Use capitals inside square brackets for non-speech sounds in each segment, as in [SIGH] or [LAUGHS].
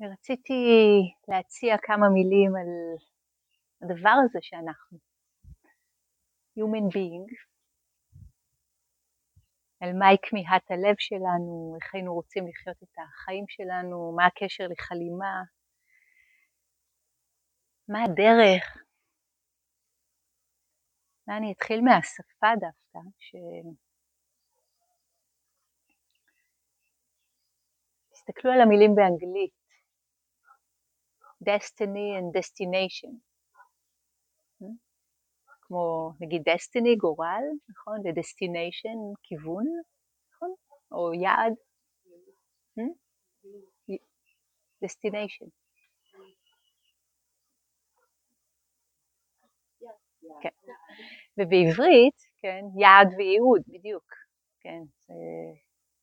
ורציתי להציע כמה מילים על הדבר הזה שאנחנו, Human Being, על מהי כמיהת הלב שלנו, איך היינו רוצים לחיות את החיים שלנו, מה הקשר לחלימה, מה הדרך. אני אתחיל מהשפה דווקא, ש... תסתכלו על המילים באנגלית, destiny and destination. כמו נגיד destiny, גורל, נכון? ו-destination, כיוון, נכון? או יעד. destination. כן. ובעברית, כן, יעד וייעוד, בדיוק, כן, זה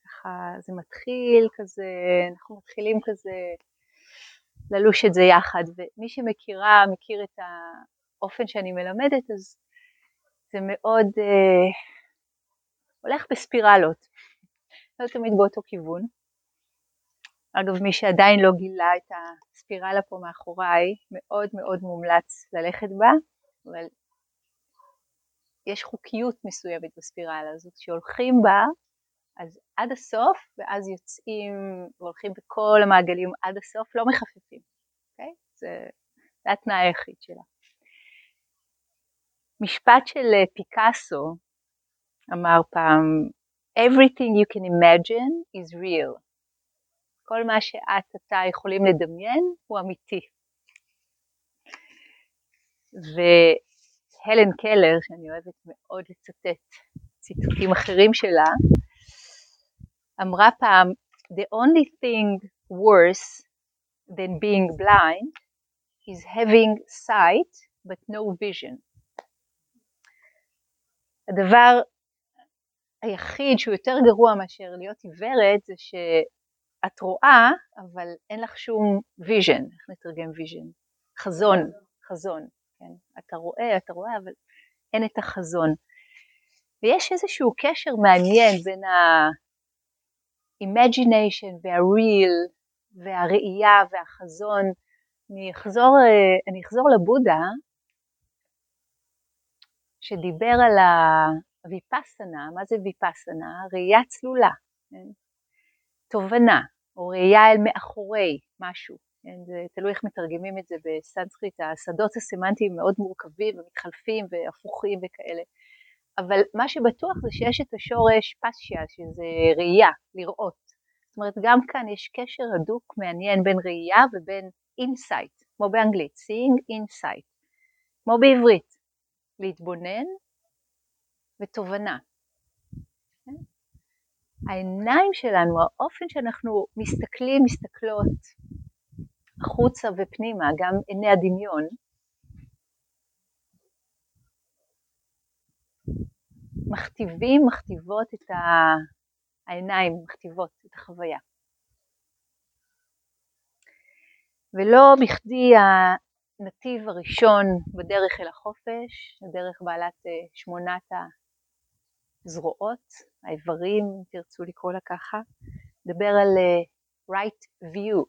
ככה, זה מתחיל כזה, אנחנו מתחילים כזה ללוש את זה יחד, ומי שמכירה, מכיר את האופן שאני מלמדת, אז זה מאוד אה, הולך בספירלות, לא תמיד באותו כיוון. אגב, מי שעדיין לא גילה את הספירלה פה מאחוריי, מאוד מאוד מומלץ ללכת בה, אבל יש חוקיות מסוימת בספירלה הזאת, שהולכים בה, אז עד הסוף, ואז יוצאים והולכים בכל המעגלים עד הסוף, לא מחפפים, אוקיי? Okay? זה, זה התנאי היחיד שלה. משפט של אה, פיקאסו אמר פעם, Everything you can imagine is real. כל מה שאת, אתה יכולים לדמיין הוא אמיתי. והלן קלר, שאני אוהבת מאוד לצטט ציטוטים אחרים שלה, אמרה פעם, The only thing worse than being blind is having sight but no vision. הדבר היחיד שהוא יותר גרוע מאשר להיות עיוורת זה שאת רואה אבל אין לך שום vision, איך נתרגם vision? חזון, חזון, כן? אתה רואה, אתה רואה אבל אין את החזון. ויש איזשהו קשר מעניין בין ה-imagination וה-real והראייה והחזון. אני אחזור, אני אחזור לבודה שדיבר על הוויפסנה, מה זה ויפסנה? ראייה צלולה, כן? תובנה, או ראייה אל מאחורי משהו, כן? זה תלוי איך מתרגמים את זה בסנסקריט, השדות הסמנטיים מאוד מורכבים ומתחלפים והפוכים וכאלה, אבל מה שבטוח זה שיש את השורש פסיה, שזה ראייה, לראות. זאת אומרת, גם כאן יש קשר הדוק מעניין בין ראייה ובין insight, כמו באנגלית, seeing insight, כמו בעברית, להתבונן ותובנה. העיניים שלנו, האופן שאנחנו מסתכלים, מסתכלות החוצה ופנימה, גם עיני הדמיון, מכתיבים, מכתיבות את העיניים, מכתיבות את החוויה. ולא בכדי הנתיב הראשון בדרך אל החופש, הדרך בעלת אה, שמונת הזרועות, האיברים, אם תרצו לקרוא לה ככה, מדבר על אה, right view,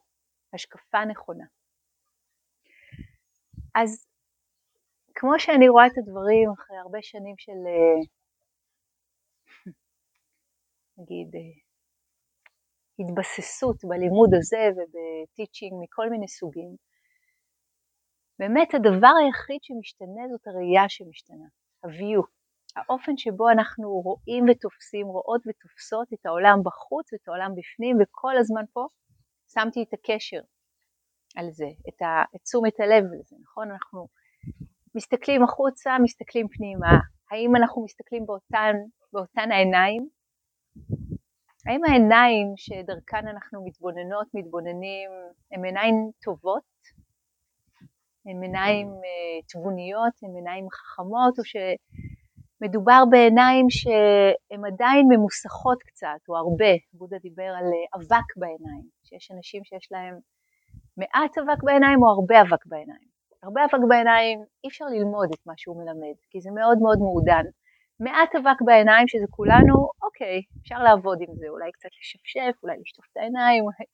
השקפה נכונה. אז כמו שאני רואה את הדברים אחרי הרבה שנים של אה, נגיד התבססות בלימוד הזה ובטיצ'ינג מכל מיני סוגים, באמת הדבר היחיד שמשתנה זאת הראייה שמשתנה, ה-view, האופן שבו אנחנו רואים ותופסים, רואות ותופסות את העולם בחוץ ואת העולם בפנים, וכל הזמן פה שמתי את הקשר על זה, את תשומת הלב לזה, נכון? אנחנו מסתכלים החוצה, מסתכלים פנימה, האם אנחנו מסתכלים באותן, באותן העיניים? האם העיניים שדרכן אנחנו מתבוננות, מתבוננים, הן עיניים טובות? הן עיניים אה, תבוניות, הן עיניים חכמות, או שמדובר בעיניים שהן עדיין ממוסכות קצת, או הרבה, בודה דיבר על אה, אבק בעיניים, שיש אנשים שיש להם מעט אבק בעיניים או הרבה אבק בעיניים. הרבה אבק בעיניים אי אפשר ללמוד את מה שהוא מלמד, כי זה מאוד מאוד מעודן. מעט אבק בעיניים שזה כולנו, אוקיי, אפשר לעבוד עם זה, אולי קצת לשפשף, אולי לשטוף את העיניים, אולי...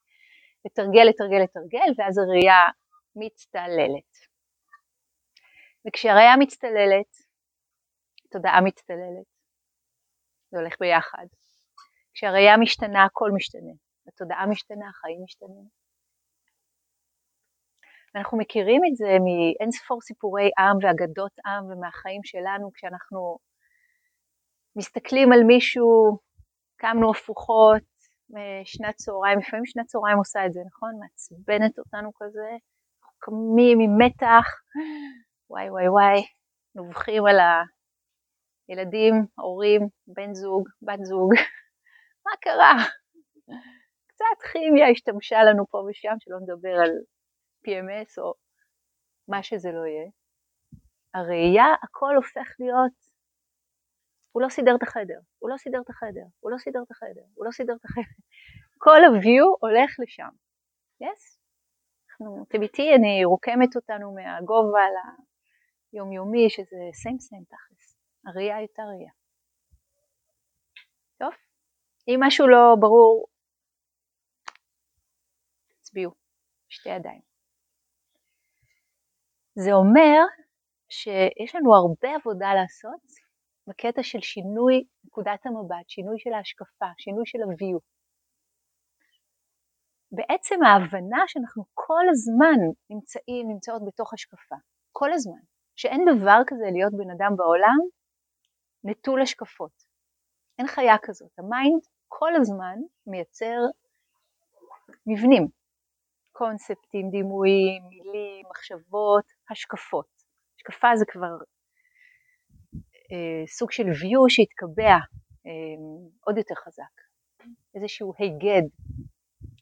לתרגל, לתרגל, לתרגל, ואז הראייה מצטללת. וכשהראייה מצטללת, תודעה מצטללת, זה הולך ביחד. כשהראייה משתנה, הכל משתנה. התודעה משתנה, החיים משתנים. ואנחנו מכירים את זה מאין ספור סיפורי עם ואגדות עם ומהחיים שלנו, כשאנחנו מסתכלים על מישהו, קמנו הפוכות, שנת צהריים, לפעמים שנת צהריים עושה את זה, נכון? מעצבנת אותנו כזה, קמים עם מתח, וואי וואי וואי, נובחים על הילדים, הורים, בן זוג, בת זוג, [LAUGHS] מה קרה? קצת כימיה השתמשה לנו פה ושם, שלא נדבר על PMS או מה שזה לא יהיה. הראייה, הכל הופך להיות, הוא לא סידר את החדר, הוא לא סידר את החדר, הוא לא סידר את החדר, הוא לא סידר את החדר. [LAUGHS] כל ה-view הולך לשם. yes? אנחנו, TBT, אני רוקמת אותנו מהגובה ליומיומי, שזה סיים סיים תכלס. הראייה יותר ראייה. טוב? אם משהו לא ברור, תצביעו, שתי ידיים. זה אומר שיש לנו הרבה עבודה לעשות בקטע של שינוי נקודת המבט, שינוי של ההשקפה, שינוי של ה-view. בעצם ההבנה שאנחנו כל הזמן נמצאים, נמצאות בתוך השקפה, כל הזמן, שאין דבר כזה להיות בן אדם בעולם נטול השקפות. אין חיה כזאת. ה mind כל הזמן מייצר מבנים, קונספטים, דימויים, מילים, מחשבות, השקפות. השקפה זה כבר סוג של view שהתקבע אה, עוד יותר חזק, איזשהו היגד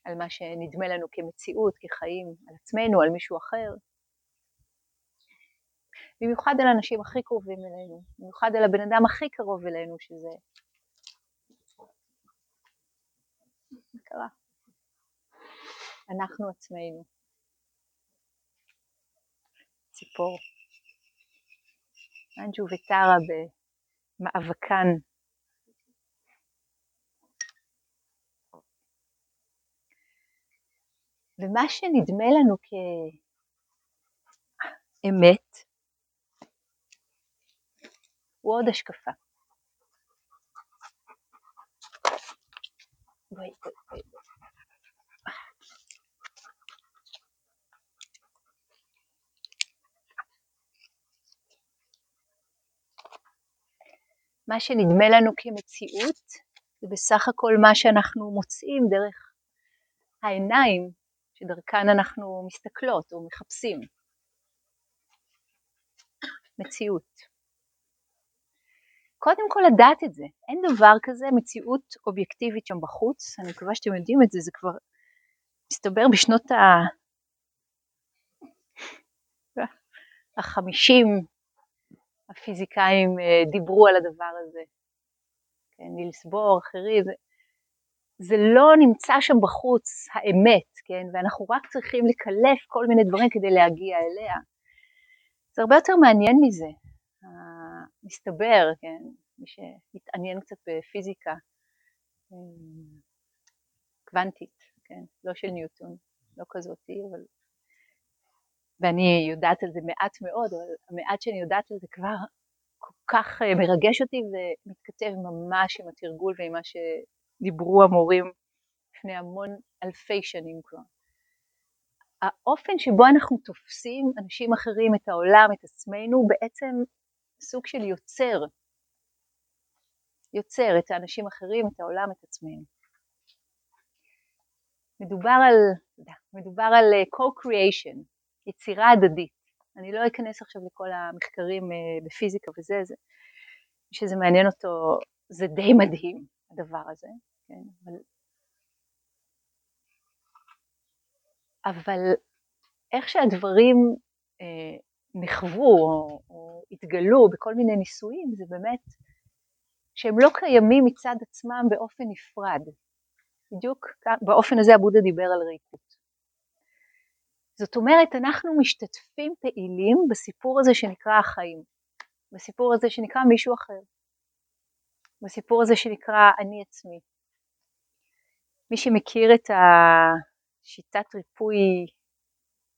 על מה שנדמה לנו כמציאות, כחיים, על עצמנו, על מישהו אחר. במיוחד על האנשים הכי קרובים אלינו, במיוחד על הבן אדם הכי קרוב אלינו, שזה... מה קרה? אנחנו עצמנו. ציפור. אנג'ו וטרה במאבקן. ומה שנדמה לנו כאמת הוא עוד השקפה. בואי, בואי, בואי. מה שנדמה לנו כמציאות זה בסך הכל מה שאנחנו מוצאים דרך העיניים שדרכן אנחנו מסתכלות או מחפשים. מציאות. קודם כל לדעת את זה, אין דבר כזה מציאות אובייקטיבית שם בחוץ, אני מקווה שאתם יודעים את זה, זה כבר מסתבר בשנות ה... החמישים הפיזיקאים אה, דיברו על הדבר הזה. כן, נילס בור, אחרים, זה, זה לא נמצא שם בחוץ, האמת, כן, ואנחנו רק צריכים לקלף כל מיני דברים כדי להגיע אליה. זה הרבה יותר מעניין מזה, מסתבר, כן, מי שמתעניין קצת בפיזיקה אה, קוונטית, כן, לא של ניוטון, לא כזאתי, אבל ואני יודעת על זה מעט מאוד, אבל המעט שאני יודעת על זה כבר כל כך אה, מרגש אותי ומתכתב ממש עם התרגול ועם מה שדיברו המורים לפני המון אלפי שנים כבר. האופן שבו אנחנו תופסים אנשים אחרים, את העולם, את עצמנו, בעצם סוג של יוצר, יוצר את האנשים האחרים, את העולם, את עצמנו. מדובר על, מדובר על אה, co-creation, יצירה הדדית. אני לא אכנס עכשיו לכל המחקרים אה, בפיזיקה וזה, זה, שזה מעניין אותו, זה די מדהים הדבר הזה, כן, אבל, אבל איך שהדברים אה, נחוו או, או התגלו בכל מיני ניסויים, זה באמת שהם לא קיימים מצד עצמם באופן נפרד. בדיוק באופן הזה הבודה דיבר על ריקות. זאת אומרת, אנחנו משתתפים פעילים בסיפור הזה שנקרא החיים, בסיפור הזה שנקרא מישהו אחר, בסיפור הזה שנקרא אני עצמי. מי שמכיר את שיטת ריפוי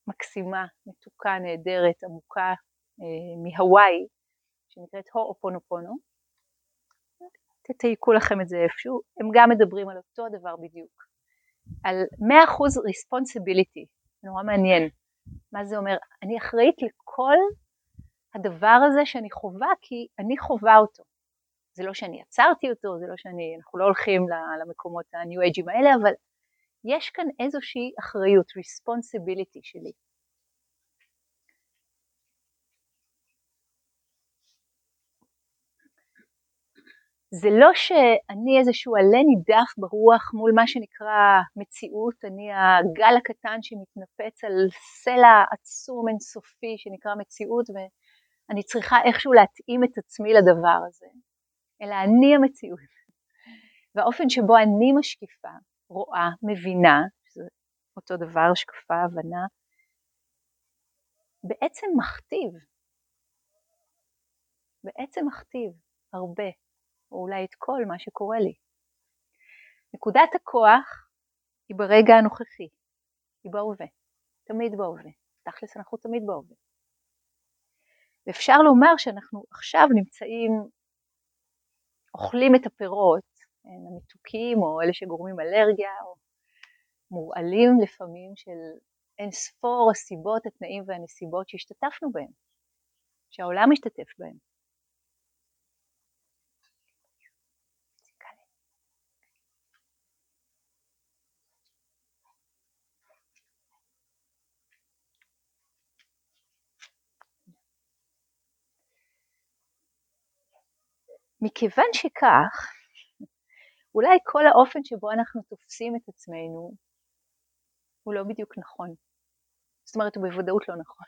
מקסימה, מתוקה, נהדרת, עמוקה, אה, מהוואי, שנקראת הו-אופונופונו. תתייקו לכם את זה איפשהו, הם גם מדברים על אותו הדבר בדיוק, על 100% responsibility, נורא מעניין, מה זה אומר? אני אחראית לכל הדבר הזה שאני חווה כי אני חווה אותו. זה לא שאני עצרתי אותו, זה לא שאני, אנחנו לא הולכים למקומות ה-new age'ים האלה, אבל יש כאן איזושהי אחריות, responsibility שלי. זה לא שאני איזשהו עלה נידף ברוח מול מה שנקרא מציאות, אני הגל הקטן שמתנפץ על סלע עצום אינסופי שנקרא מציאות ואני צריכה איכשהו להתאים את עצמי לדבר הזה, אלא אני המציאות. והאופן שבו אני משקיפה, רואה, מבינה, שזה אותו דבר, השקפה, הבנה, בעצם מכתיב, בעצם מכתיב הרבה או אולי את כל מה שקורה לי. נקודת הכוח היא ברגע הנוכחי, היא בהווה, תמיד בהווה, תכלס אנחנו תמיד בהווה. ואפשר לומר שאנחנו עכשיו נמצאים, אוכלים את הפירות, המתוקים או אלה שגורמים אלרגיה, או מורעלים לפעמים של אין ספור הסיבות, התנאים והנסיבות שהשתתפנו בהם, שהעולם משתתף בהם. מכיוון שכך, אולי כל האופן שבו אנחנו תופסים את עצמנו הוא לא בדיוק נכון. זאת אומרת, הוא בוודאות לא נכון.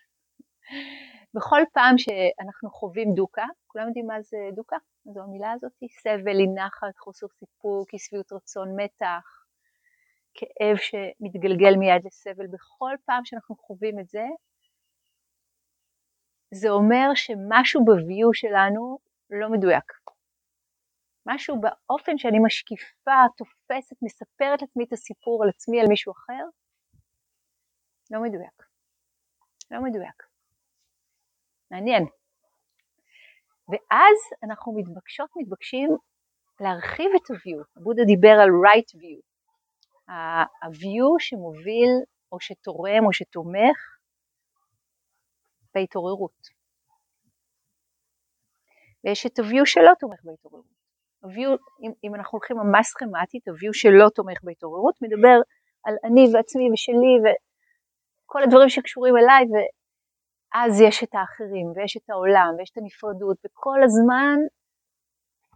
בכל פעם שאנחנו חווים דוקה, כולם יודעים מה זה דוקה? זו המילה הזאת? סבל, אי נחת, חוסר סיפוק, אי שביעות רצון, מתח, כאב שמתגלגל מיד לסבל. בכל פעם שאנחנו חווים את זה, זה אומר שמשהו בביו שלנו לא מדויק. משהו באופן שאני משקיפה, תופסת, מספרת לעצמי את הסיפור על עצמי, על מישהו אחר, לא מדויק. לא מדויק. מעניין. ואז אנחנו מתבקשות, מתבקשים להרחיב את ה-view. בודה דיבר על right view. ה-view שמוביל או שתורם או שתומך בהתעוררות. ויש את ה-view שלא תומך בהתעוררות. הוויו, אם, אם אנחנו הולכים ממש סכמטית, הוויו שלא תומך בהתעוררות, מדבר על אני ועצמי ושלי וכל הדברים שקשורים אליי, ואז יש את האחרים, ויש את העולם, ויש את הנפרדות, וכל הזמן,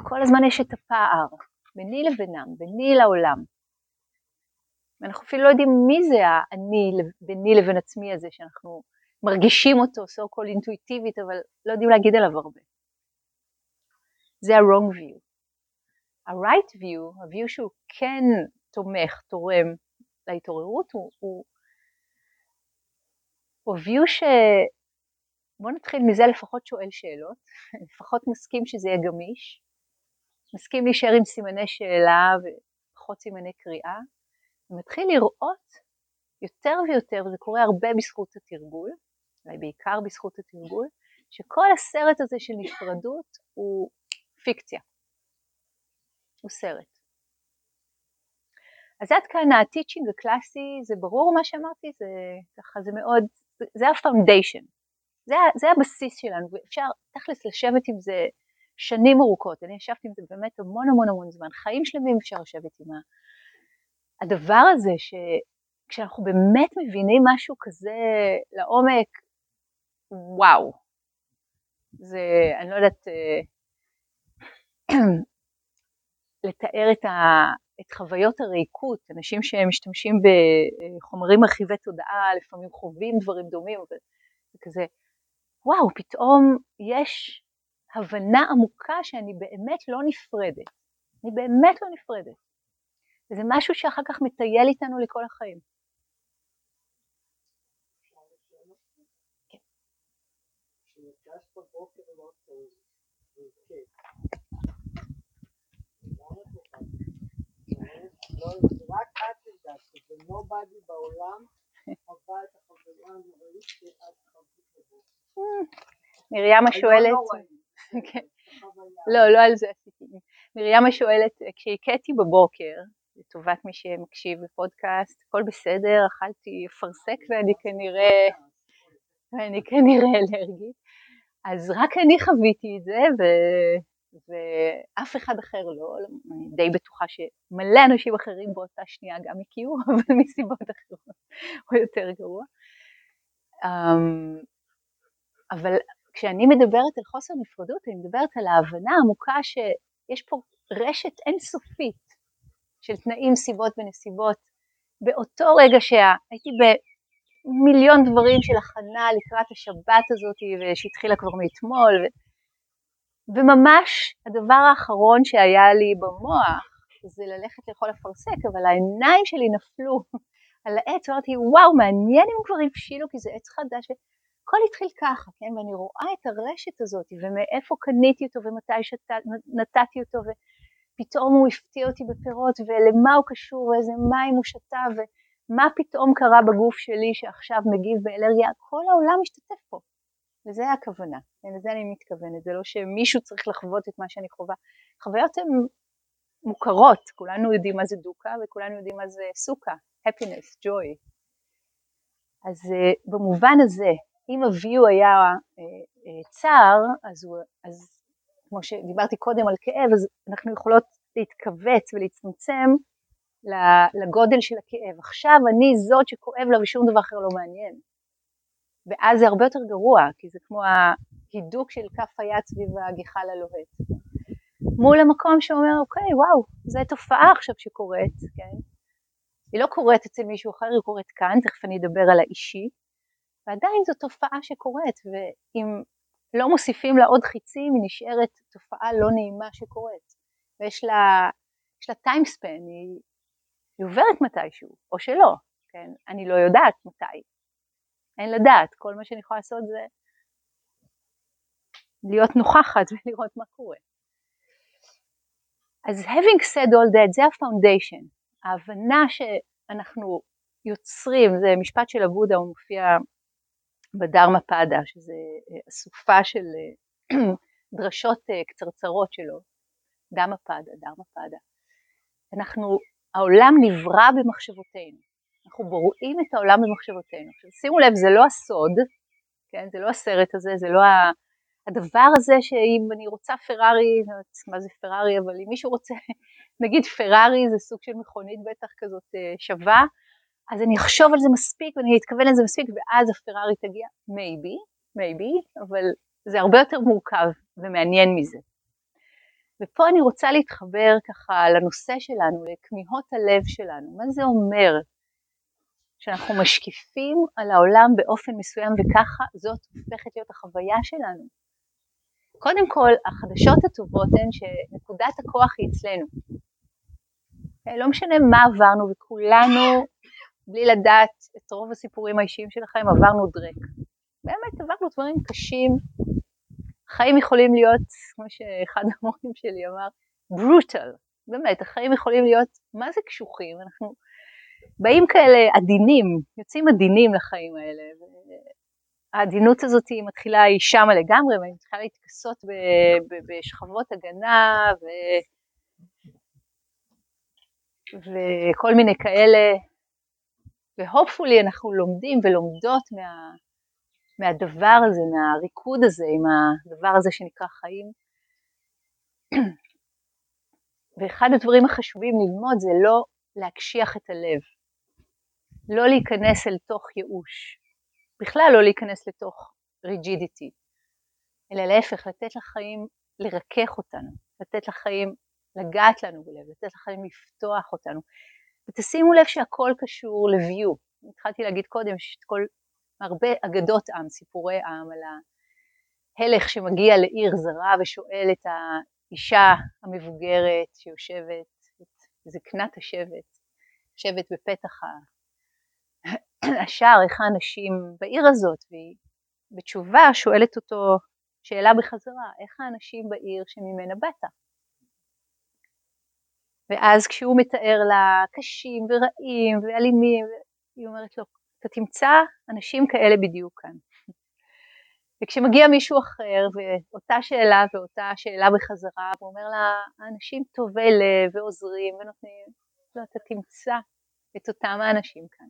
כל הזמן יש את הפער ביני לבינם, ביני לעולם. ואנחנו אפילו לא יודעים מי זה האני ביני לבין עצמי הזה, שאנחנו מרגישים אותו so called אינטואיטיבית, אבל לא יודעים להגיד עליו הרבה. זה ה-wrong view. ה-right view, ה-view שהוא כן תומך, תורם להתעוררות, הוא, הוא, הוא view ש... בואו נתחיל מזה לפחות שואל שאלות, [LAUGHS] לפחות מסכים שזה יהיה גמיש, מסכים להישאר עם סימני שאלה ופחות סימני קריאה, ומתחיל לראות יותר ויותר, וזה קורה הרבה בזכות התרגול, אולי בעיקר בזכות התרגול, שכל הסרט הזה של נפרדות הוא פיקציה. הוא סרט. אז עד כאן ה teaching הקלאסי, זה ברור מה שאמרתי, זה ככה, זה מאוד, זה ה foundation, זה, זה הבסיס שלנו, ואפשר תכלס לשבת עם זה שנים ארוכות, אני ישבתי עם זה באמת המון המון המון זמן, חיים שלמים אפשר לשבת עם הדבר הזה, שכשאנחנו באמת מבינים משהו כזה לעומק, וואו, זה, אני לא יודעת, אה, לתאר את, ה, את חוויות הריקות, אנשים שמשתמשים בחומרים מרחיבי תודעה, לפעמים חווים דברים דומים, זה כזה, וואו, פתאום יש הבנה עמוקה שאני באמת לא נפרדת, אני באמת לא נפרדת, וזה משהו שאחר כך מטייל איתנו לכל החיים. רק את הייתה, שזה נובדי בעולם חווה את החוויה הנוראית שאת חווית. מרים השואלת, [LAUGHS] כן. לא, לא על זה עשיתי. מרים השואלת, כשהכיתי בבוקר, לטובת מי שמקשיב בפודקאסט, הכל בסדר, אכלתי אפרסק ואני כנראה, ואני כנראה אלרגית, אז רק אני חוויתי את זה, ו... ואף אחד אחר לא, אני די בטוחה שמלא אנשים אחרים באותה שנייה גם הכירו, [LAUGHS] אבל מסיבות אחרות, או יותר גרוע. אמ, אבל כשאני מדברת על חוסר נפרדות, אני מדברת על ההבנה העמוקה שיש פה רשת אינסופית של תנאים, סיבות ונסיבות. באותו רגע שהייתי במיליון דברים של הכנה לקראת השבת הזאת, שהתחילה כבר מאתמול, ו... וממש הדבר האחרון שהיה לי במוח זה ללכת לאכול אפרסק, אבל העיניים שלי נפלו על העץ, ואמרתי, וואו, מעניין אם כבר הבשילו, כי זה עץ חדש. הכל התחיל ככה, כן? ואני רואה את הרשת הזאת, ומאיפה קניתי אותו, ומתי נתתי אותו, ופתאום הוא הפתיע אותי בפירות, ולמה הוא קשור, ואיזה מים הוא שתה, ומה פתאום קרה בגוף שלי שעכשיו מגיב באלרגיה, כל העולם משתתף פה. וזה הכוונה? לזה אני מתכוונת, זה לא שמישהו צריך לחוות את מה שאני חווה. חוויות הן מוכרות, כולנו יודעים מה זה דוקה וכולנו יודעים מה זה סוכה, happiness, joy. אז uh, במובן הזה, אם הוויו היה אה, אה, צר, אז, הוא, אז כמו שדיברתי קודם על כאב, אז אנחנו יכולות להתכווץ ולהצטמצם לגודל של הכאב. עכשיו אני זאת שכואב לה ושום דבר אחר לא מעניין. ואז זה הרבה יותר גרוע, כי זה כמו ההידוק של כף היד סביב הגחל הלוהט. מול המקום שאומר, אוקיי, וואו, זו תופעה עכשיו שקורית, כן? היא לא קורית אצל מישהו אחר, היא קורית כאן, תכף אני אדבר על האישי, ועדיין זו תופעה שקורית, ואם לא מוסיפים לה עוד חיצים, היא נשארת תופעה לא נעימה שקורית. ויש לה, יש לה טיימספן, היא, היא עוברת מתישהו, או שלא, כן? אני לא יודעת מתי. אין לדעת, כל מה שאני יכולה לעשות זה להיות נוכחת ולראות מה קורה. אז having said all that, זה ה foundation, ההבנה שאנחנו יוצרים, זה משפט של הבודה, הוא מופיע בדהרמה פאדה, שזה אה, אסופה של אה, [CLEARS THROAT] דרשות אה, קצרצרות שלו, דהרמה פאדה, דהרמה פאדה. אנחנו, העולם נברא במחשבותינו, אנחנו בוראים את העולם במחשבותינו. עכשיו שימו לב, זה לא הסוד, כן? זה לא הסרט הזה, זה לא הדבר הזה שאם אני רוצה פרארי, מה זה פרארי, אבל אם מישהו רוצה, [LAUGHS] נגיד פרארי זה סוג של מכונית בטח כזאת שווה, אז אני אחשוב על זה מספיק ואני אתכוון לזה מספיק ואז הפרארי תגיע, מייבי, מייבי, אבל זה הרבה יותר מורכב ומעניין מזה. ופה אני רוצה להתחבר ככה לנושא שלנו, לכמיהות הלב שלנו. מה זה אומר שאנחנו משקיפים על העולם באופן מסוים וככה זאת הופכת להיות החוויה שלנו? קודם כל, החדשות הטובות הן שנקודת הכוח היא אצלנו. לא משנה מה עברנו וכולנו בלי לדעת את רוב הסיפורים האישיים שלכם, עברנו דרק. באמת עברנו דברים קשים. החיים יכולים להיות, כמו שאחד המורים שלי אמר, ברוטל. באמת, החיים יכולים להיות, מה זה קשוחים? אנחנו באים כאלה עדינים, יוצאים עדינים לחיים האלה. העדינות הזאת היא מתחילה, היא שמה לגמרי, והיא מתחילה להתכסות בשכבות הגנה ו... וכל מיני כאלה והופפולי אנחנו לומדים ולומדות מה, מהדבר הזה, מהריקוד הזה, עם הדבר הזה שנקרא חיים. ואחד הדברים החשובים ללמוד זה לא להקשיח את הלב, לא להיכנס אל תוך ייאוש, בכלל לא להיכנס לתוך ריג'ידיטי, אלא להפך, לתת לחיים לרכך אותנו, לתת לחיים לגעת לנו בלב, לתת לחיים לפתוח אותנו, ותשימו לב שהכל קשור ל-view. התחלתי להגיד קודם שיש כל, הרבה אגדות עם, סיפורי עם, על ההלך שמגיע לעיר זרה ושואל את האישה המבוגרת שיושבת, את זקנת השבט, יושבת בפתח השער, איך האנשים בעיר הזאת, והיא בתשובה שואלת אותו שאלה בחזרה, איך האנשים בעיר שממנה באת? ואז כשהוא מתאר לה קשים ורעים ואלימים, היא אומרת לו, אתה תמצא אנשים כאלה בדיוק כאן. [LAUGHS] וכשמגיע מישהו אחר ואותה שאלה ואותה שאלה בחזרה, הוא אומר לה, האנשים טובי לב ועוזרים ונותנים, לא, אתה תמצא את אותם האנשים כאן.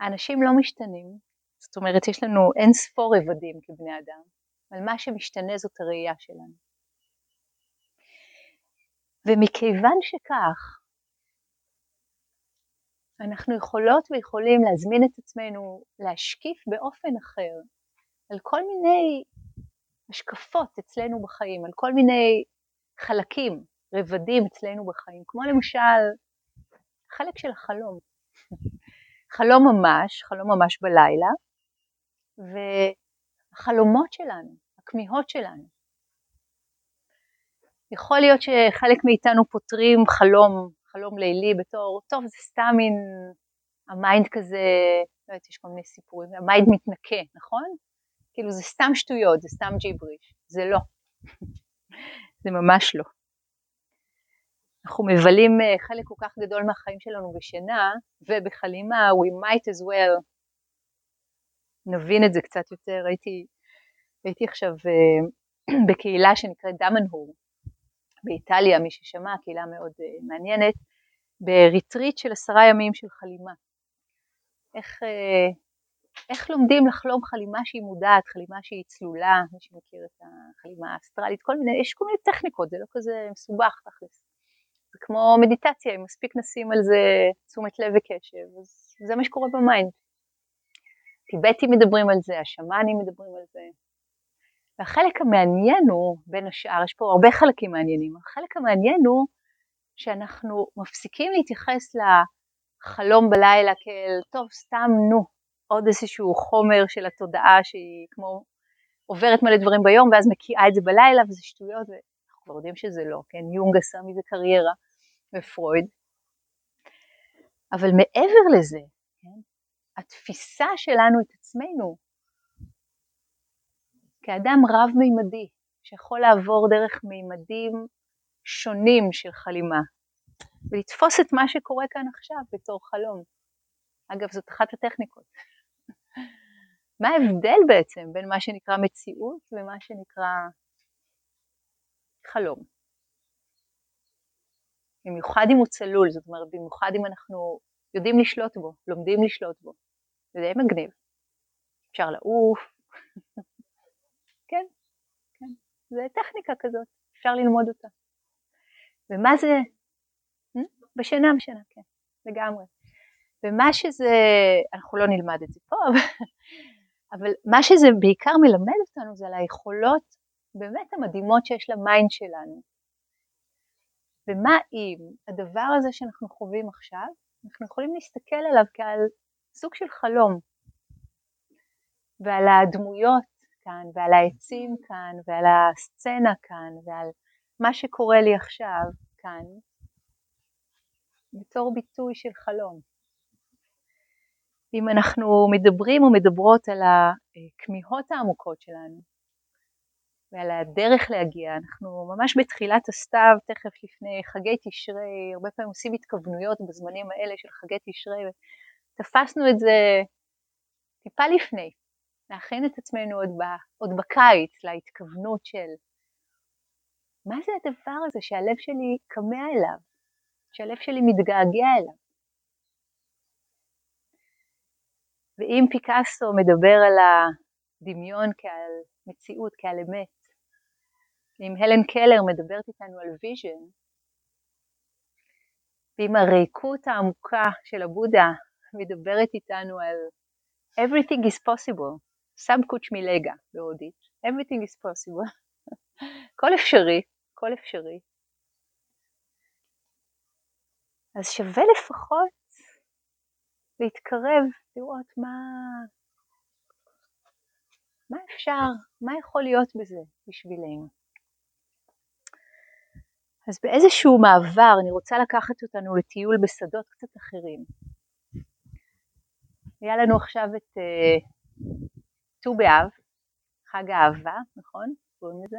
האנשים לא משתנים, זאת אומרת יש לנו אין ספור רבדים כבני אדם, אבל מה שמשתנה זאת הראייה שלנו. ומכיוון שכך, אנחנו יכולות ויכולים להזמין את עצמנו להשקיף באופן אחר על כל מיני השקפות אצלנו בחיים, על כל מיני חלקים, רבדים אצלנו בחיים, כמו למשל חלק של החלום. חלום ממש, חלום ממש בלילה, והחלומות שלנו, הכמיהות שלנו. יכול להיות שחלק מאיתנו פותרים חלום, חלום לילי בתור, טוב זה סתם מין, ה mind כזה, לא יודעת, יש כל מיני סיפורים, ה mind מתנקה, נכון? כאילו זה סתם שטויות, זה סתם ג'יבריש, זה לא, [LAUGHS] זה ממש לא. אנחנו מבלים אה, חלק כל כך גדול מהחיים שלנו בשינה ובחלימה, we might as well נבין את זה קצת יותר. הייתי, הייתי עכשיו אה, [CLEARS THROAT] בקהילה שנקראת דמנהור באיטליה, מי ששמע, קהילה מאוד אה, מעניינת, בריטריט של עשרה ימים של חלימה. איך, איך לומדים לחלום חלימה שהיא מודעת, חלימה שהיא צלולה, מי שמכיר את החלימה האסטרלית, כל מיני, יש כל מיני טכניקות, זה לא כזה מסובך תכלס. זה כמו מדיטציה, אם מספיק נשים על זה תשומת לב וקשב, אז זה מה שקורה ב mind. טיבטים מדברים על זה, השמאנים מדברים על זה. והחלק המעניין הוא, בין השאר, יש פה הרבה חלקים מעניינים, החלק המעניין הוא שאנחנו מפסיקים להתייחס לחלום בלילה כאל, טוב, סתם, נו, עוד איזשהו חומר של התודעה שהיא כמו עוברת מלא דברים ביום ואז מקיאה את זה בלילה וזה שטויות, כבר יודעים שזה לא, כן, יונג עשה מזה קריירה ופרויד. אבל מעבר לזה, כן, התפיסה שלנו את עצמנו כאדם רב-מימדי, שיכול לעבור דרך מימדים שונים של חלימה, ולתפוס את מה שקורה כאן עכשיו בתור חלום. אגב, זאת אחת הטכניקות. [LAUGHS] מה ההבדל בעצם בין מה שנקרא מציאות ומה שנקרא חלום? במיוחד אם הוא צלול, זאת אומרת, במיוחד אם אנחנו יודעים לשלוט בו, לומדים לשלוט בו. זה די מגניב. אפשר לעוף. [LAUGHS] כן, כן. זה טכניקה כזאת, אפשר ללמוד אותה. ומה זה? בשינה, בשינה, כן, לגמרי. ומה שזה, אנחנו לא נלמד את זה פה, אבל מה שזה בעיקר מלמד אותנו זה על היכולות באמת המדהימות שיש ל mind שלנו. ומה אם הדבר הזה שאנחנו חווים עכשיו, אנחנו יכולים להסתכל עליו כעל סוג של חלום, ועל הדמויות כאן, ועל העצים כאן, ועל הסצנה כאן, ועל מה שקורה לי עכשיו כאן, בתור ביטוי של חלום. אם אנחנו מדברים או מדברות על הכמיהות העמוקות שלנו ועל הדרך להגיע, אנחנו ממש בתחילת הסתיו, תכף לפני חגי תשרי, הרבה פעמים עושים התכוונויות בזמנים האלה של חגי תשרי, ותפסנו את זה טיפה לפני, להכין את עצמנו עוד, ב, עוד בקיץ להתכוונות של מה זה הדבר הזה שהלב שלי כמה אליו, שהלב שלי מתגעגע אליו. ואם פיקאסו מדבר על הדמיון כעל מציאות, כעל אמת, ואם הלן קלר מדברת איתנו על vision, ואם הריקות העמוקה של הבודה מדברת איתנו על everything is possible, सब कुछ मिलेगा בהודית, everything is possible, [LAUGHS] הכל אפשרי, הכל אפשרי. אז שווה לפחות להתקרב, לראות מה, מה אפשר, מה יכול להיות בזה בשבילנו. אז באיזשהו מעבר אני רוצה לקחת אותנו לטיול בשדות קצת אחרים. היה לנו עכשיו את אה, ט"ו uh, באב, חג האהבה, נכון? קוראים לזה?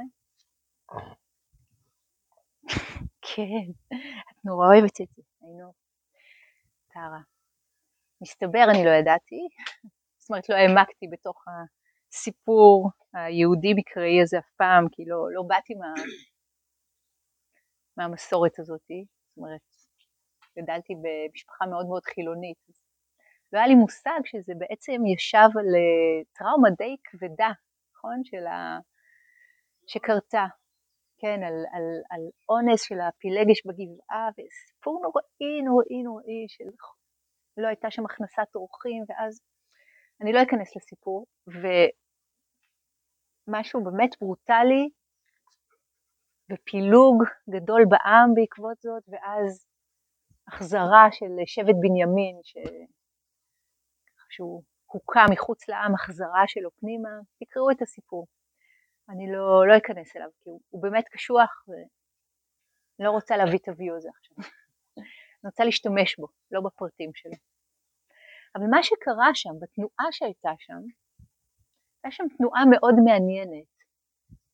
[LAUGHS] כן, את נורא אוהבת את זה, היינו. טרה. מסתבר, אני לא ידעתי, זאת אומרת לא העמקתי בתוך הסיפור היהודי-מקראי הזה אף פעם, כי לא, לא באתי מה, מהמסורת הזאת, זאת אומרת, גדלתי במשפחה מאוד מאוד חילונית. לא היה לי מושג שזה בעצם ישב על אה, טראומה די כבדה, נכון? של ה... שקרתה, כן, על, על, על אונס של הפילגש בגבעה, וסיפור נוראי, נוראי, נוראי, של לא הייתה שם הכנסת אורחים, ואז אני לא אכנס לסיפור, ומשהו באמת ברוטלי, ופילוג גדול בעם בעקבות זאת, ואז החזרה של שבט בנימין, ש... שהוא הוקם מחוץ לעם, החזרה שלו פנימה, תקראו את הסיפור. אני לא, לא אכנס אליו, כי הוא, הוא באמת קשוח, ואני לא רוצה להביא את הוויו הזה עכשיו. אני רוצה להשתמש בו, לא בפרטים שלו. אבל מה שקרה שם, בתנועה שהייתה שם, הייתה שם תנועה מאוד מעניינת,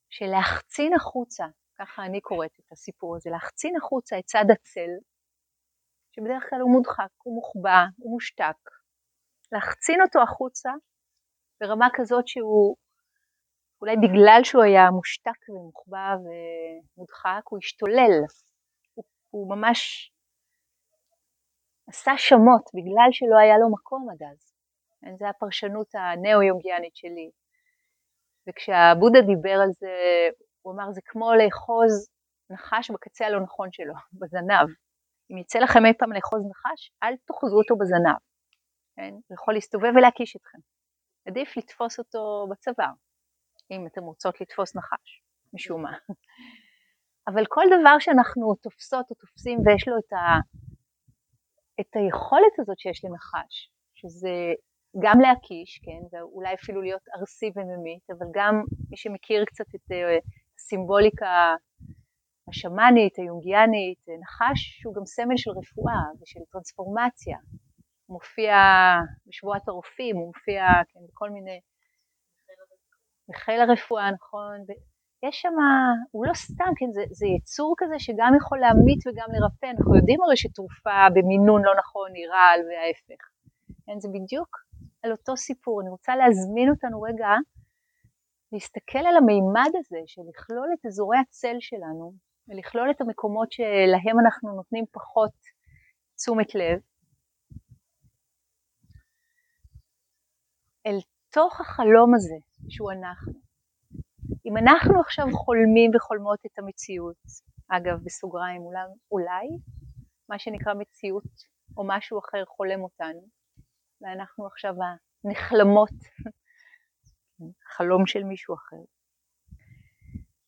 של להחצין החוצה, ככה אני קוראת את הסיפור הזה, להחצין החוצה את צד הצל, שבדרך כלל הוא מודחק, הוא מוחבא, הוא מושתק, להחצין אותו החוצה ברמה כזאת שהוא, אולי בגלל שהוא היה מושתק ומוחבא ומודחק, הוא השתולל, הוא, הוא ממש עשה שמות בגלל שלא היה לו מקום עד אז. כן, זו הפרשנות הנאו-יונגיאנית שלי. וכשהבודה דיבר על זה, הוא אמר זה כמו לאחוז נחש בקצה הלא נכון שלו, [LAUGHS] בזנב. אם יצא לכם אי פעם לאחוז נחש, אל תאחזו אותו בזנב. כן? הוא יכול להסתובב ולהקיש אתכם. עדיף לתפוס אותו בצוואר, אם אתם רוצות לתפוס נחש, משום מה. [LAUGHS] אבל כל דבר שאנחנו תופסות או תופסים ויש לו את ה... את היכולת הזאת שיש לנחש, שזה גם להקיש, כן, ואולי אפילו להיות ארסי וממית, אבל גם מי שמכיר קצת את אה, הסימבוליקה השמאנית, היונגיאנית, נחש שהוא גם סמל של רפואה ושל טרנספורמציה. הוא מופיע בשבועת הרופאים, הוא מופיע כן, בכל מיני... בחיל הרפואה, נכון, יש שם, הוא לא סתם, כן, זה, זה יצור כזה שגם יכול להמית וגם לרפא, אנחנו יודעים הרי שתרופה במינון לא נכון היא רעל וההפך, כן, זה בדיוק על אותו סיפור, אני רוצה להזמין אותנו רגע להסתכל על המימד הזה של לכלול את אזורי הצל שלנו ולכלול את המקומות שלהם אנחנו נותנים פחות תשומת לב אל תוך החלום הזה שהוא אנחנו. אם אנחנו עכשיו חולמים וחולמות את המציאות, אגב בסוגריים אולי, אולי מה שנקרא מציאות או משהו אחר חולם אותנו, ואנחנו עכשיו הנחלמות, חלום של מישהו אחר.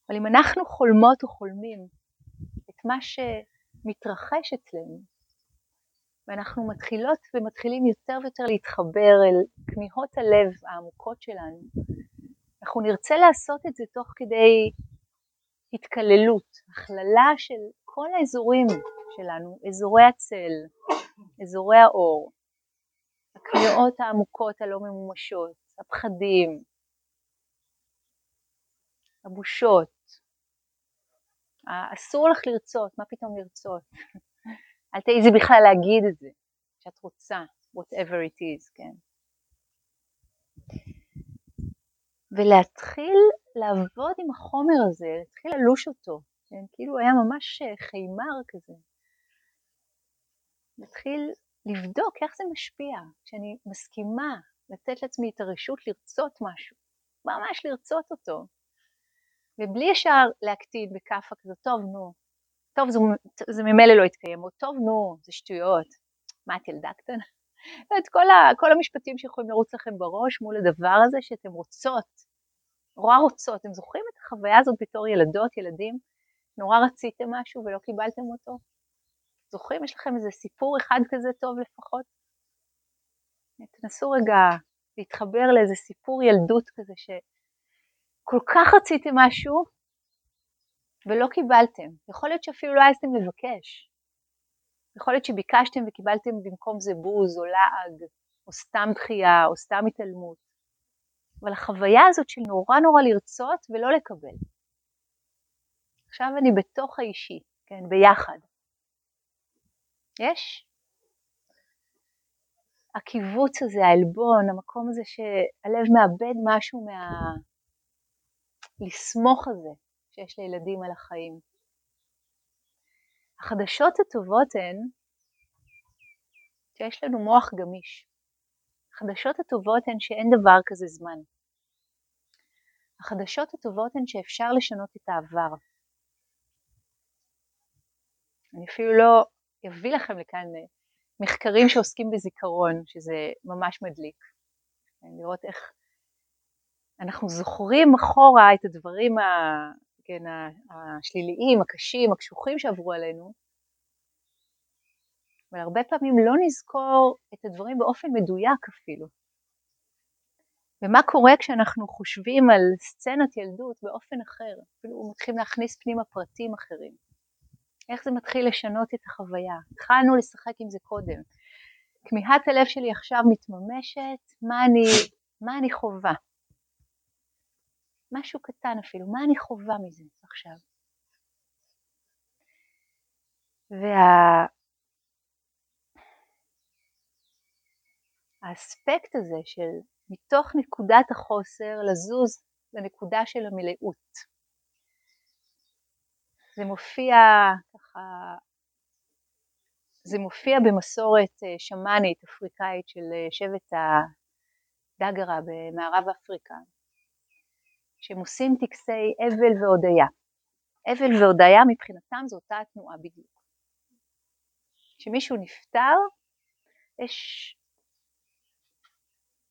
אבל אם אנחנו חולמות או חולמים את מה שמתרחש אצלנו, ואנחנו מתחילות ומתחילים יותר ויותר להתחבר אל כמיהות הלב העמוקות שלנו, אנחנו נרצה לעשות את זה תוך כדי התקללות, הכללה של כל האזורים שלנו, אזורי הצל, אזורי האור, הכמיהות העמוקות הלא ממומשות, הפחדים, הבושות. אסור לך לרצות, מה פתאום לרצות? [LAUGHS] אל תעיזי בכלל להגיד את זה, שאת רוצה, whatever it is, כן? ולהתחיל לעבוד עם החומר הזה, להתחיל ללוש אותו, כן? כאילו היה ממש אה, חימר כזה. להתחיל לבדוק איך זה משפיע, כשאני מסכימה לתת לעצמי את הרשות לרצות משהו, ממש לרצות אותו, ובלי ישר להקטין בכאפה כזה, טוב נו, טוב זה, זה ממילא לא יתקיים, או טוב נו, זה שטויות, מה את ילדה קטנה? את כל, ה, כל המשפטים שיכולים לרוץ לכם בראש מול הדבר הזה שאתם רוצות, נורא רוצות. אתם זוכרים את החוויה הזאת בתור ילדות, ילדים? נורא רציתם משהו ולא קיבלתם אותו? זוכרים? יש לכם איזה סיפור אחד כזה טוב לפחות? תנסו רגע להתחבר לאיזה סיפור ילדות כזה שכל כך רציתם משהו ולא קיבלתם. יכול להיות שאפילו לא הייתם לבקש. יכול להיות שביקשתם וקיבלתם במקום זה בוז או לעג, או סתם דחייה, או סתם התעלמות. אבל החוויה הזאת של נורא נורא לרצות ולא לקבל. עכשיו אני בתוך האישי, כן, ביחד. יש? הקיבוץ הזה, העלבון, המקום הזה שהלב מאבד משהו מה... לסמוך הזה שיש לילדים על החיים. החדשות הטובות הן שיש לנו מוח גמיש. החדשות הטובות הן שאין דבר כזה זמן. החדשות הטובות הן שאפשר לשנות את העבר. אני אפילו לא אביא לכם לכאן אה, מחקרים שעוסקים בזיכרון, שזה ממש מדליק. לראות איך אנחנו זוכרים אחורה את הדברים ה, כן, השליליים, הקשים, הקשוחים שעברו עלינו, אבל הרבה פעמים לא נזכור את הדברים באופן מדויק אפילו. ומה קורה כשאנחנו חושבים על סצנת ילדות באופן אחר, אפילו מתחילים להכניס פנימה פרטים אחרים. איך זה מתחיל לשנות את החוויה. התחלנו לשחק עם זה קודם. כמיהת הלב שלי עכשיו מתממשת, מה אני, מה אני חווה? משהו קטן אפילו, מה אני חווה מזה עכשיו? וה... האספקט הזה של מתוך נקודת החוסר לזוז לנקודה של המלאות. זה מופיע ככה, זה מופיע במסורת אה, שמאנית אפריקאית של אה, שבט הדגרה במערב אפריקה, שהם עושים טקסי אבל והודיה. אבל והודיה מבחינתם זו אותה התנועה בדיוק. כשמישהו נפטר, יש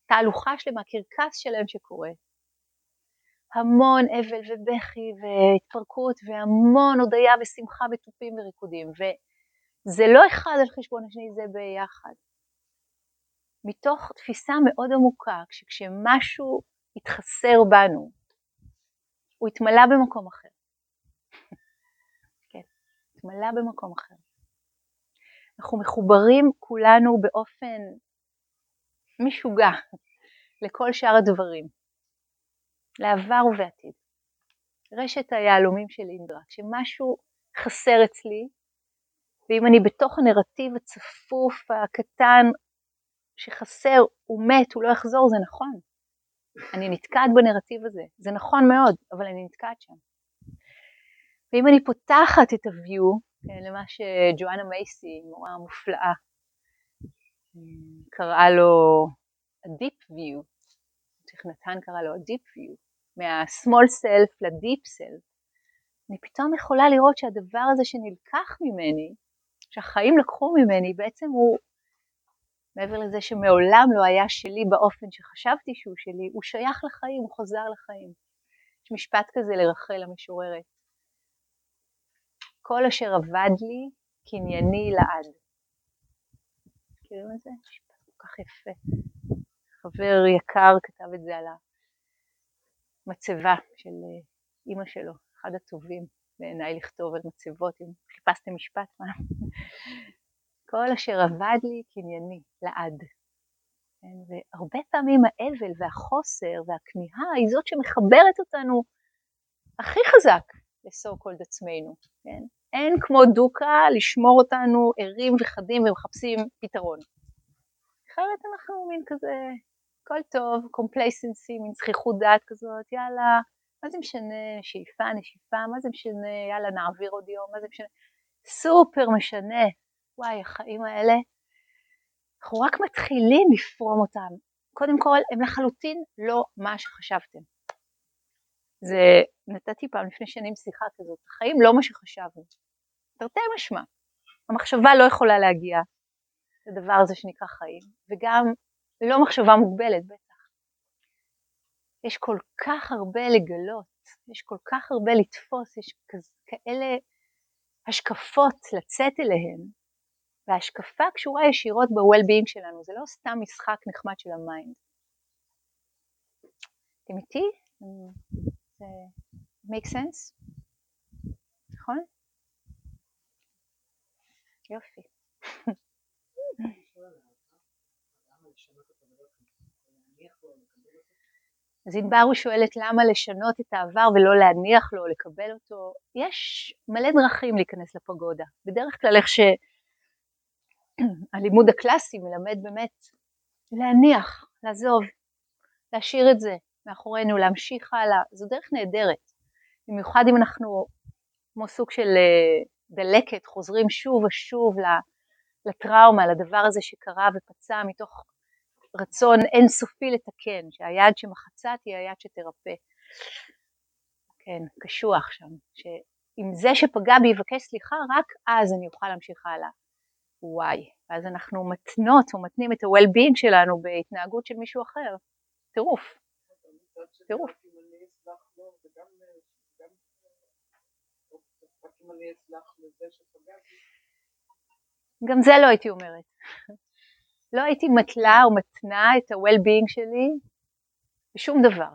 תהלוכה שלמה, קרקס שלם שקורה. המון אבל ובכי והתפרקות והמון הודיה ושמחה בתופים וריקודים וזה לא אחד על חשבון השני, זה ביחד. מתוך תפיסה מאוד עמוקה, שכשמשהו יתחסר בנו, הוא יתמלא במקום אחר. כן, יתמלא במקום אחר. אנחנו מחוברים כולנו באופן משוגע לכל שאר הדברים, לעבר ובעתיד. רשת היהלומים של אינדרה, כשמשהו חסר אצלי, ואם אני בתוך הנרטיב הצפוף, הקטן, שחסר, הוא מת, הוא לא יחזור, זה נכון. אני נתקעת בנרטיב הזה, זה נכון מאוד, אבל אני נתקעת שם. ואם אני פותחת את ה-view, כן, למה שג'ואנה מייסי, מורה מופלאה, קראה לו ה-deep view, איך נתן קרא לו ה-deep view, מה-small self ל-deep self, אני פתאום יכולה לראות שהדבר הזה שנלקח ממני, שהחיים לקחו ממני, בעצם הוא, מעבר לזה שמעולם לא היה שלי באופן שחשבתי שהוא שלי, הוא שייך לחיים, הוא חוזר לחיים. יש משפט כזה לרחל המשוררת. כל אשר אבד לי, קנייני לעד. מכירים את זה? משפט כל כך יפה. חבר יקר כתב את זה על המצבה של אה, אימא שלו, אחד הטובים בעיניי לכתוב על מצבות, אם חיפשתם משפט, מה? כל אשר אבד לי קנייני, לעד. כן? והרבה פעמים האבל והחוסר והכמיהה היא זאת שמחברת אותנו הכי חזק ל so called עצמנו. כן? אין כמו דוקה לשמור אותנו ערים וחדים ומחפשים פתרון. אחרת אנחנו מין כזה, הכל טוב, complacency, מין זחיחות דעת כזאת, יאללה, מה זה משנה, שאיפה, נשיפה, מה זה משנה, יאללה, נעביר עוד יום, מה זה משנה, סופר משנה. וואי, החיים האלה, אנחנו רק מתחילים לפרום אותם. קודם כל, הם לחלוטין לא מה שחשבתם. זה, נתתי פעם לפני שנים שיחה כזאת, החיים לא מה שחשבנו. תרתי משמע. המחשבה לא יכולה להגיע לדבר הזה שנקרא חיים, וגם לא מחשבה מוגבלת בטח. יש כל כך הרבה לגלות, יש כל כך הרבה לתפוס, יש כאלה השקפות לצאת אליהן, וההשקפה קשורה ישירות ב-well-being שלנו, זה לא סתם משחק נחמד של ה mind. אתם איתי? זה make sense? נכון? יופי. אז ענבר הוא שואלת למה לשנות את העבר ולא להניח לו או לקבל אותו. יש מלא דרכים להיכנס לפגודה. בדרך כלל איך [CLEARS THROAT] שהלימוד הקלאסי מלמד באמת להניח, לעזוב, להשאיר את זה מאחורינו, להמשיך הלאה. זו דרך נהדרת. במיוחד אם אנחנו כמו סוג של אה, דלקת, חוזרים שוב ושוב לטראומה, לדבר הזה שקרה ופצע מתוך רצון אינסופי לתקן, שהיד שמחצה תהיה היד שתרפא. כן, קשוח שם, שאם זה שפגע בי יבקש סליחה, רק אז אני אוכל להמשיך הלאה. וואי, ואז אנחנו מתנות או מתנים את ה-well-being שלנו בהתנהגות של מישהו אחר. טירוף. טירוף. גם זה לא הייתי אומרת. לא הייתי מתלה או מתנה את ה-well-being שלי בשום דבר.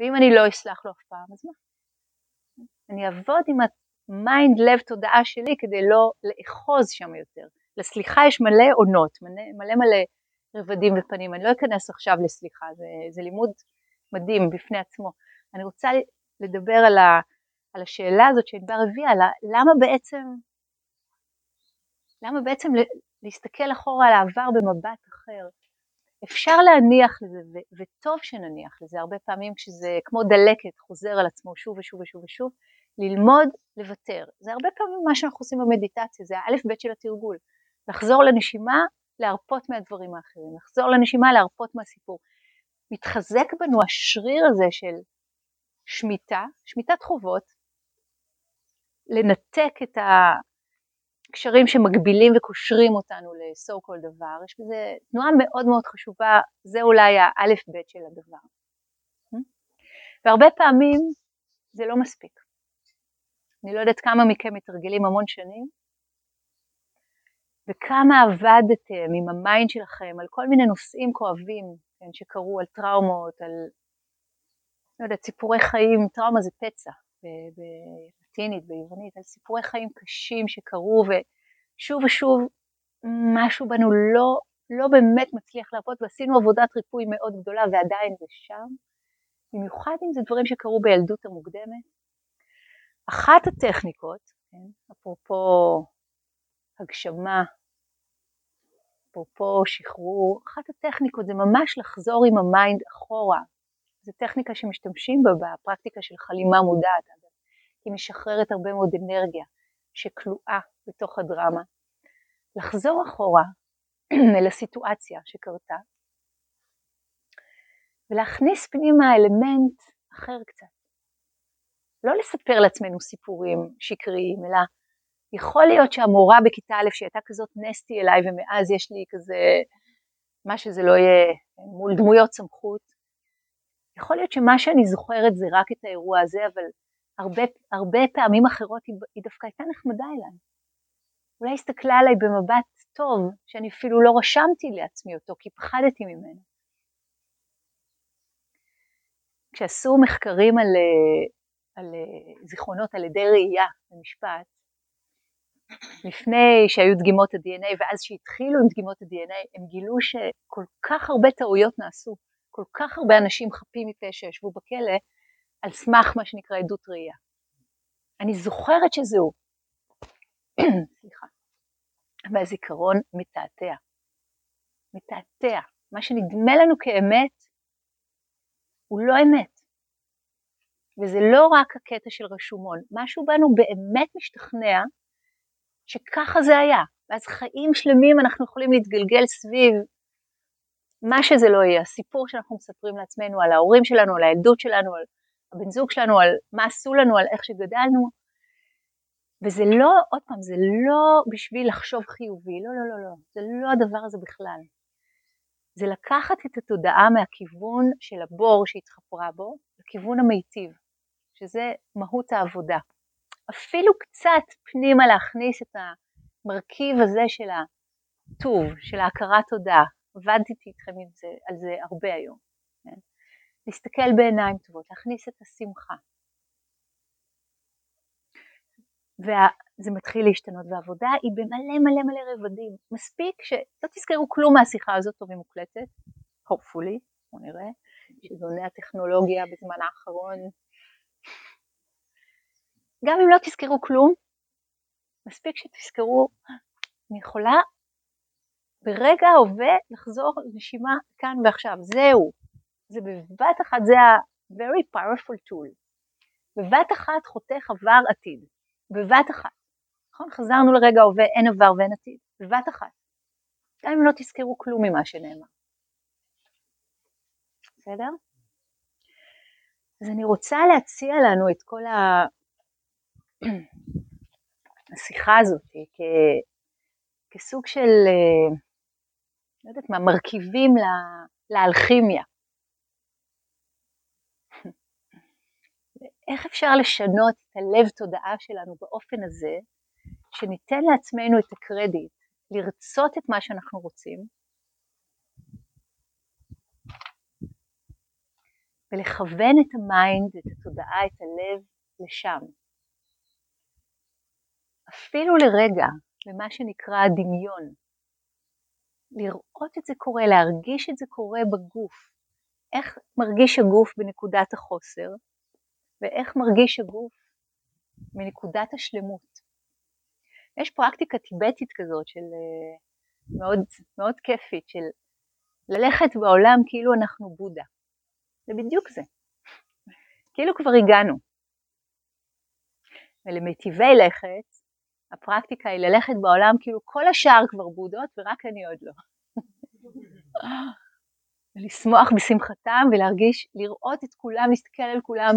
ואם אני לא אסלח לו אף פעם, אז מה? אני אעבוד עם ה mind לב תודעה שלי כדי לא לאחוז שם יותר. לסליחה יש מלא עונות, מלא מלא, מלא רבדים ופנים. אני לא אכנס עכשיו לסליחה, זה, זה לימוד מדהים בפני עצמו. אני רוצה לדבר על, ה, על השאלה הזאת שענבר הביאה, למה בעצם, למה בעצם להסתכל אחורה על העבר במבט אחר. אפשר להניח לזה, וטוב שנניח לזה, הרבה פעמים כשזה כמו דלקת חוזר על עצמו שוב ושוב ושוב ושוב, ללמוד לוותר. זה הרבה פעמים מה שאנחנו עושים במדיטציה, זה האלף בית של התרגול. לחזור לנשימה, להרפות מהדברים האחרים, לחזור לנשימה, להרפות מהסיפור. מתחזק בנו השריר הזה של שמיטה, שמיטת חובות, לנתק את, ה, קשרים שמגבילים וקושרים אותנו ל-so כל דבר, יש בזה תנועה מאוד מאוד חשובה, זה אולי האלף בית של הדבר. והרבה פעמים זה לא מספיק. אני לא יודעת כמה מכם מתרגלים המון שנים, וכמה עבדתם עם ה mind שלכם על כל מיני נושאים כואבים כן, שקרו, על טראומות, על, לא יודעת, סיפורי חיים, טראומה זה פצע, בלטינית, ביוונית, על סיפורי חיים קשים שקרו ושוב ושוב משהו בנו לא, לא באמת מצליח לעבוד ועשינו עבודת ריפוי מאוד גדולה ועדיין זה שם, במיוחד אם זה דברים שקרו בילדות המוקדמת. אחת הטכניקות, כן, אפרופו הגשמה, אפרופו שחרור, אחת הטכניקות זה ממש לחזור עם ה mind אחורה. זו טכניקה שמשתמשים בה בפרקטיקה של חלימה מודעת, היא משחררת הרבה מאוד אנרגיה שכלואה בתוך הדרמה. לחזור אחורה [CLEARS THROAT] אל הסיטואציה שקרתה ולהכניס פנימה אלמנט אחר קצת. לא לספר לעצמנו סיפורים שקריים, אלא יכול להיות שהמורה בכיתה א' שהייתה כזאת נסטי אליי ומאז יש לי כזה, מה שזה לא יהיה, מול דמויות סמכות, יכול להיות שמה שאני זוכרת זה רק את האירוע הזה, אבל הרבה, הרבה פעמים אחרות היא, היא דווקא הייתה נחמדה אליי. אולי הסתכלה עליי במבט טוב, שאני אפילו לא רשמתי לעצמי אותו, כי פחדתי ממנו. כשעשו מחקרים על, על זיכרונות על ידי ראייה במשפט, לפני שהיו דגימות ה-DNA ואז שהתחילו עם דגימות ה-DNA, הם גילו שכל כך הרבה טעויות נעשו, כל כך הרבה אנשים חפים מפה שישבו בכלא, על סמך מה שנקרא עדות ראייה. אני זוכרת שזהו. [CLEARS THROAT] סליחה. והזיכרון מתעתע. מתעתע. מה שנדמה לנו כאמת הוא לא אמת. וזה לא רק הקטע של רשומון, משהו בנו באמת משתכנע שככה זה היה, ואז חיים שלמים אנחנו יכולים להתגלגל סביב מה שזה לא יהיה, הסיפור שאנחנו מספרים לעצמנו על ההורים שלנו, על הילדות שלנו, על הבן זוג שלנו, על מה עשו לנו, על איך שגדלנו, וזה לא, עוד פעם, זה לא בשביל לחשוב חיובי, לא, לא, לא, לא, זה לא הדבר הזה בכלל. זה לקחת את התודעה מהכיוון של הבור שהתחפרה בו, לכיוון המיטיב, שזה מהות העבודה. אפילו קצת פנימה להכניס את המרכיב הזה של הטוב, של ההכרת תודעה. עבדתי איתכם זה, על זה הרבה היום. כן? להסתכל בעיניים טובות, להכניס את השמחה. וזה מתחיל להשתנות, והעבודה היא במלא מלא מלא רבדים. מספיק שלא תזכרו כלום מהשיחה הזאת, טוב היא מוקלטת, hopefully, בואו נראה. שזוני הטכנולוגיה בזמן האחרון. גם אם לא תזכרו כלום, מספיק שתזכרו, אני יכולה ברגע ההווה לחזור לנשימה כאן ועכשיו, זהו. זה בבת אחת, זה ה-very powerful tool. בבת אחת חותך עבר עתיד. בבת אחת. נכון? חזרנו לרגע ההווה, אין עבר ואין עתיד. בבת אחת. גם אם לא תזכרו כלום ממה שנאמר. בסדר? אז אני רוצה להציע לנו את כל ה... השיחה הזאת כ... כסוג של, אה, לא יודעת מה, מרכיבים לה... לאלכימיה. איך אפשר לשנות את הלב תודעה שלנו באופן הזה, שניתן לעצמנו את הקרדיט לרצות את מה שאנחנו רוצים, ולכוון את ה mind, את התודעה, את הלב, לשם. אפילו לרגע, למה שנקרא הדמיון. לראות את זה קורה, להרגיש את זה קורה בגוף. איך מרגיש הגוף בנקודת החוסר, ואיך מרגיש הגוף מנקודת השלמות. יש פרקטיקה טיבטית כזאת של אה, מאוד, מאוד כיפית, של ללכת בעולם כאילו אנחנו בודה. זה בדיוק זה. כאילו כבר הגענו. ולמטיבי לכת, הפרקטיקה היא ללכת בעולם כאילו כל השאר כבר בודות ורק אני עוד לא. ולשמוח בשמחתם ולהרגיש, לראות את כולם, להסתכל על כולם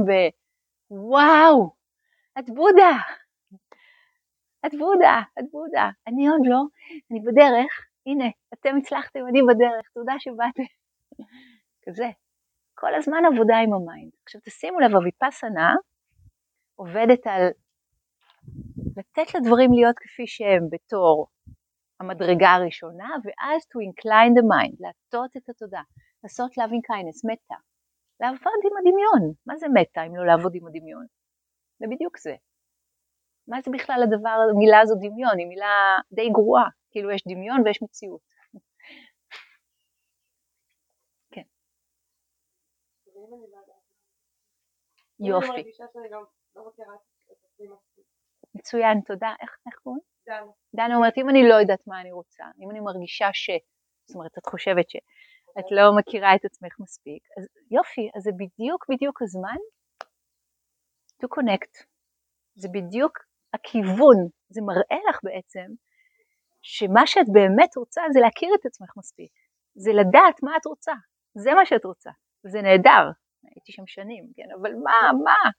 בוואו, את בודה, את בודה, את בודה, אני עוד לא, אני בדרך, הנה, אתם הצלחתם, אני בדרך, תודה שבאתם. כזה. כל הזמן עבודה עם ה mind. עכשיו תשימו לב, הוויפסנה עובדת על לתת לדברים להיות כפי שהם בתור המדרגה הראשונה, ואז to incline the mind, להטות את התודעה, לעשות loving kindness, מטה. לעבוד עם הדמיון. מה זה מטה אם לא לעבוד עם הדמיון? זה בדיוק זה. מה זה בכלל הדבר, המילה הזו דמיון? היא מילה די גרועה, כאילו יש דמיון ויש מציאות. [LAUGHS] כן. יופי. מצוין, תודה. איך, קוראים? דנה. דנה אומרת, אם אני לא יודעת מה אני רוצה, אם אני מרגישה ש... זאת אומרת, את חושבת שאת לא מכירה את עצמך מספיק, אז יופי, אז זה בדיוק בדיוק הזמן to connect. זה בדיוק הכיוון, זה מראה לך בעצם שמה שאת באמת רוצה זה להכיר את עצמך מספיק, זה לדעת מה את רוצה, זה מה שאת רוצה, זה נהדר, הייתי שם שנים, כן, אבל מה, מה?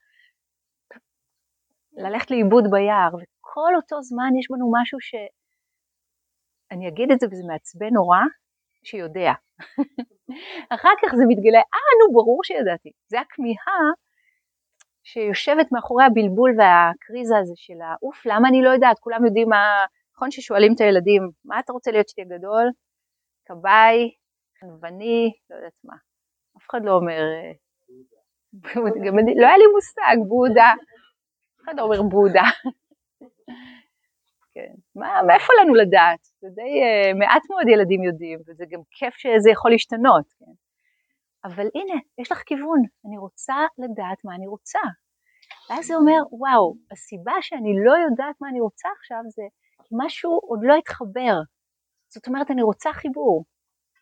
ללכת לאיבוד ביער, וכל אותו זמן יש בנו משהו ש... אני אגיד את זה וזה מעצבן נורא, שיודע. [LAUGHS] אחר כך זה מתגלה, אה, נו, ברור שידעתי. זה הכמיהה שיושבת מאחורי הבלבול והקריזה הזה של האוף, למה אני לא יודעת? כולם יודעים מה, נכון ששואלים את הילדים, מה אתה רוצה להיות שתהיה גדול? כבאי, חנווני, לא יודעת מה. אף אחד לא אומר, אה, גם לא היה לי מושג, בודה, אחד אומר בודה. כן. מה, מאיפה לנו לדעת? זה די uh, מעט מאוד ילדים יודעים, וזה גם כיף שזה יכול להשתנות, כן? אבל הנה, יש לך כיוון, אני רוצה לדעת מה אני רוצה. ואז זה אומר, וואו, הסיבה שאני לא יודעת מה אני רוצה עכשיו זה כי משהו עוד לא התחבר. זאת אומרת, אני רוצה חיבור.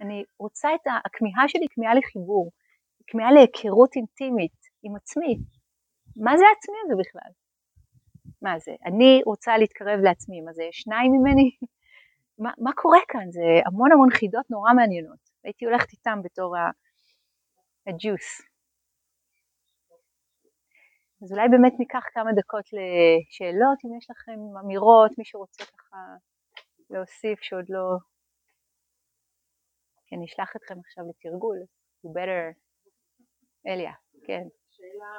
אני רוצה את הכמיהה שלי, כמיהה לחיבור, כמיהה להיכרות אינטימית עם עצמי. מה זה העצמי הזה בכלל? מה זה, אני רוצה להתקרב לעצמי, מה זה, שניים ממני? [LAUGHS] מה, מה קורה כאן? זה המון המון חידות נורא מעניינות. הייתי הולכת איתם בתור הג'וס. אז אולי באמת ניקח כמה דקות לשאלות, אם יש לכם אמירות, מי שרוצה ככה להוסיף שעוד לא... כן, נשלח אתכם עכשיו לתרגול. You better... אליה, כן. שאלה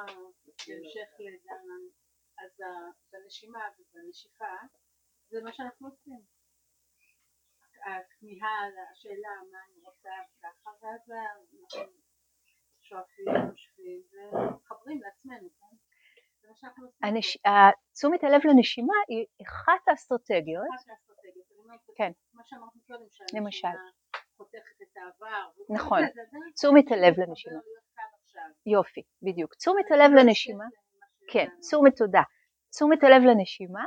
בהמשך לדנה. אז בנשימה ובנשיכה זה מה שאנחנו עושים. הכמיהה, השאלה מה אני רוצה ככה, ואז אנחנו שואפים, נושבים ומתחברים לעצמנו, כן? תשומת הלב לנשימה היא אחת האסטרטגיות. אחת האסטרטגיות, כן. מה שאמרת קודם, שהנשימה חותכת את העבר. נכון, תשומת הלב לנשימה. יופי, בדיוק. תשומת הלב לנשימה, כן, תשומת תודה. תשומת הלב לנשימה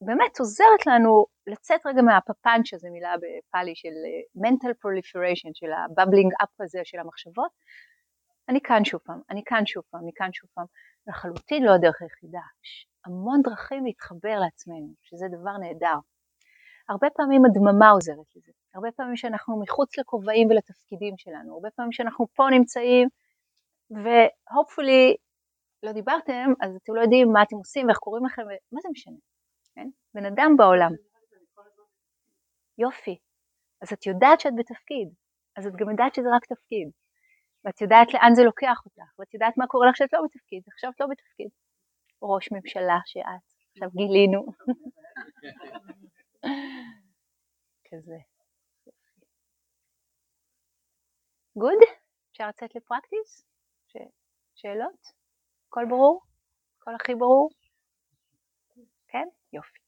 באמת עוזרת לנו לצאת רגע מהפפאנץ', שזו מילה בפאלי של אה, mental proliferation, של הבבלינג אפ הזה של המחשבות. אני כאן שוב פעם, אני כאן שוב פעם, אני כאן שוב פעם. לחלוטין לא הדרך היחידה. יש המון דרכים להתחבר לעצמנו, שזה דבר נהדר. הרבה פעמים הדממה עוזרת לזה. הרבה פעמים שאנחנו מחוץ לכובעים ולתפקידים שלנו, הרבה פעמים שאנחנו פה נמצאים והופפולי לא דיברתם, אז אתם לא יודעים מה אתם עושים ואיך קוראים לכם, מה זה משנה, כן? בן אדם בעולם. יופי. אז את יודעת שאת בתפקיד, אז את גם יודעת שזה רק תפקיד. ואת יודעת לאן זה לוקח אותך, ואת יודעת מה קורה לך כשאת לא בתפקיד, עכשיו את לא בתפקיד. ראש ממשלה שאת, עכשיו גילינו. [LAUGHS] כזה. גוד? אפשר לצאת לפרקטיס? ש... שאלות? הכל ברור? הכל הכי ברור? כן? יופי.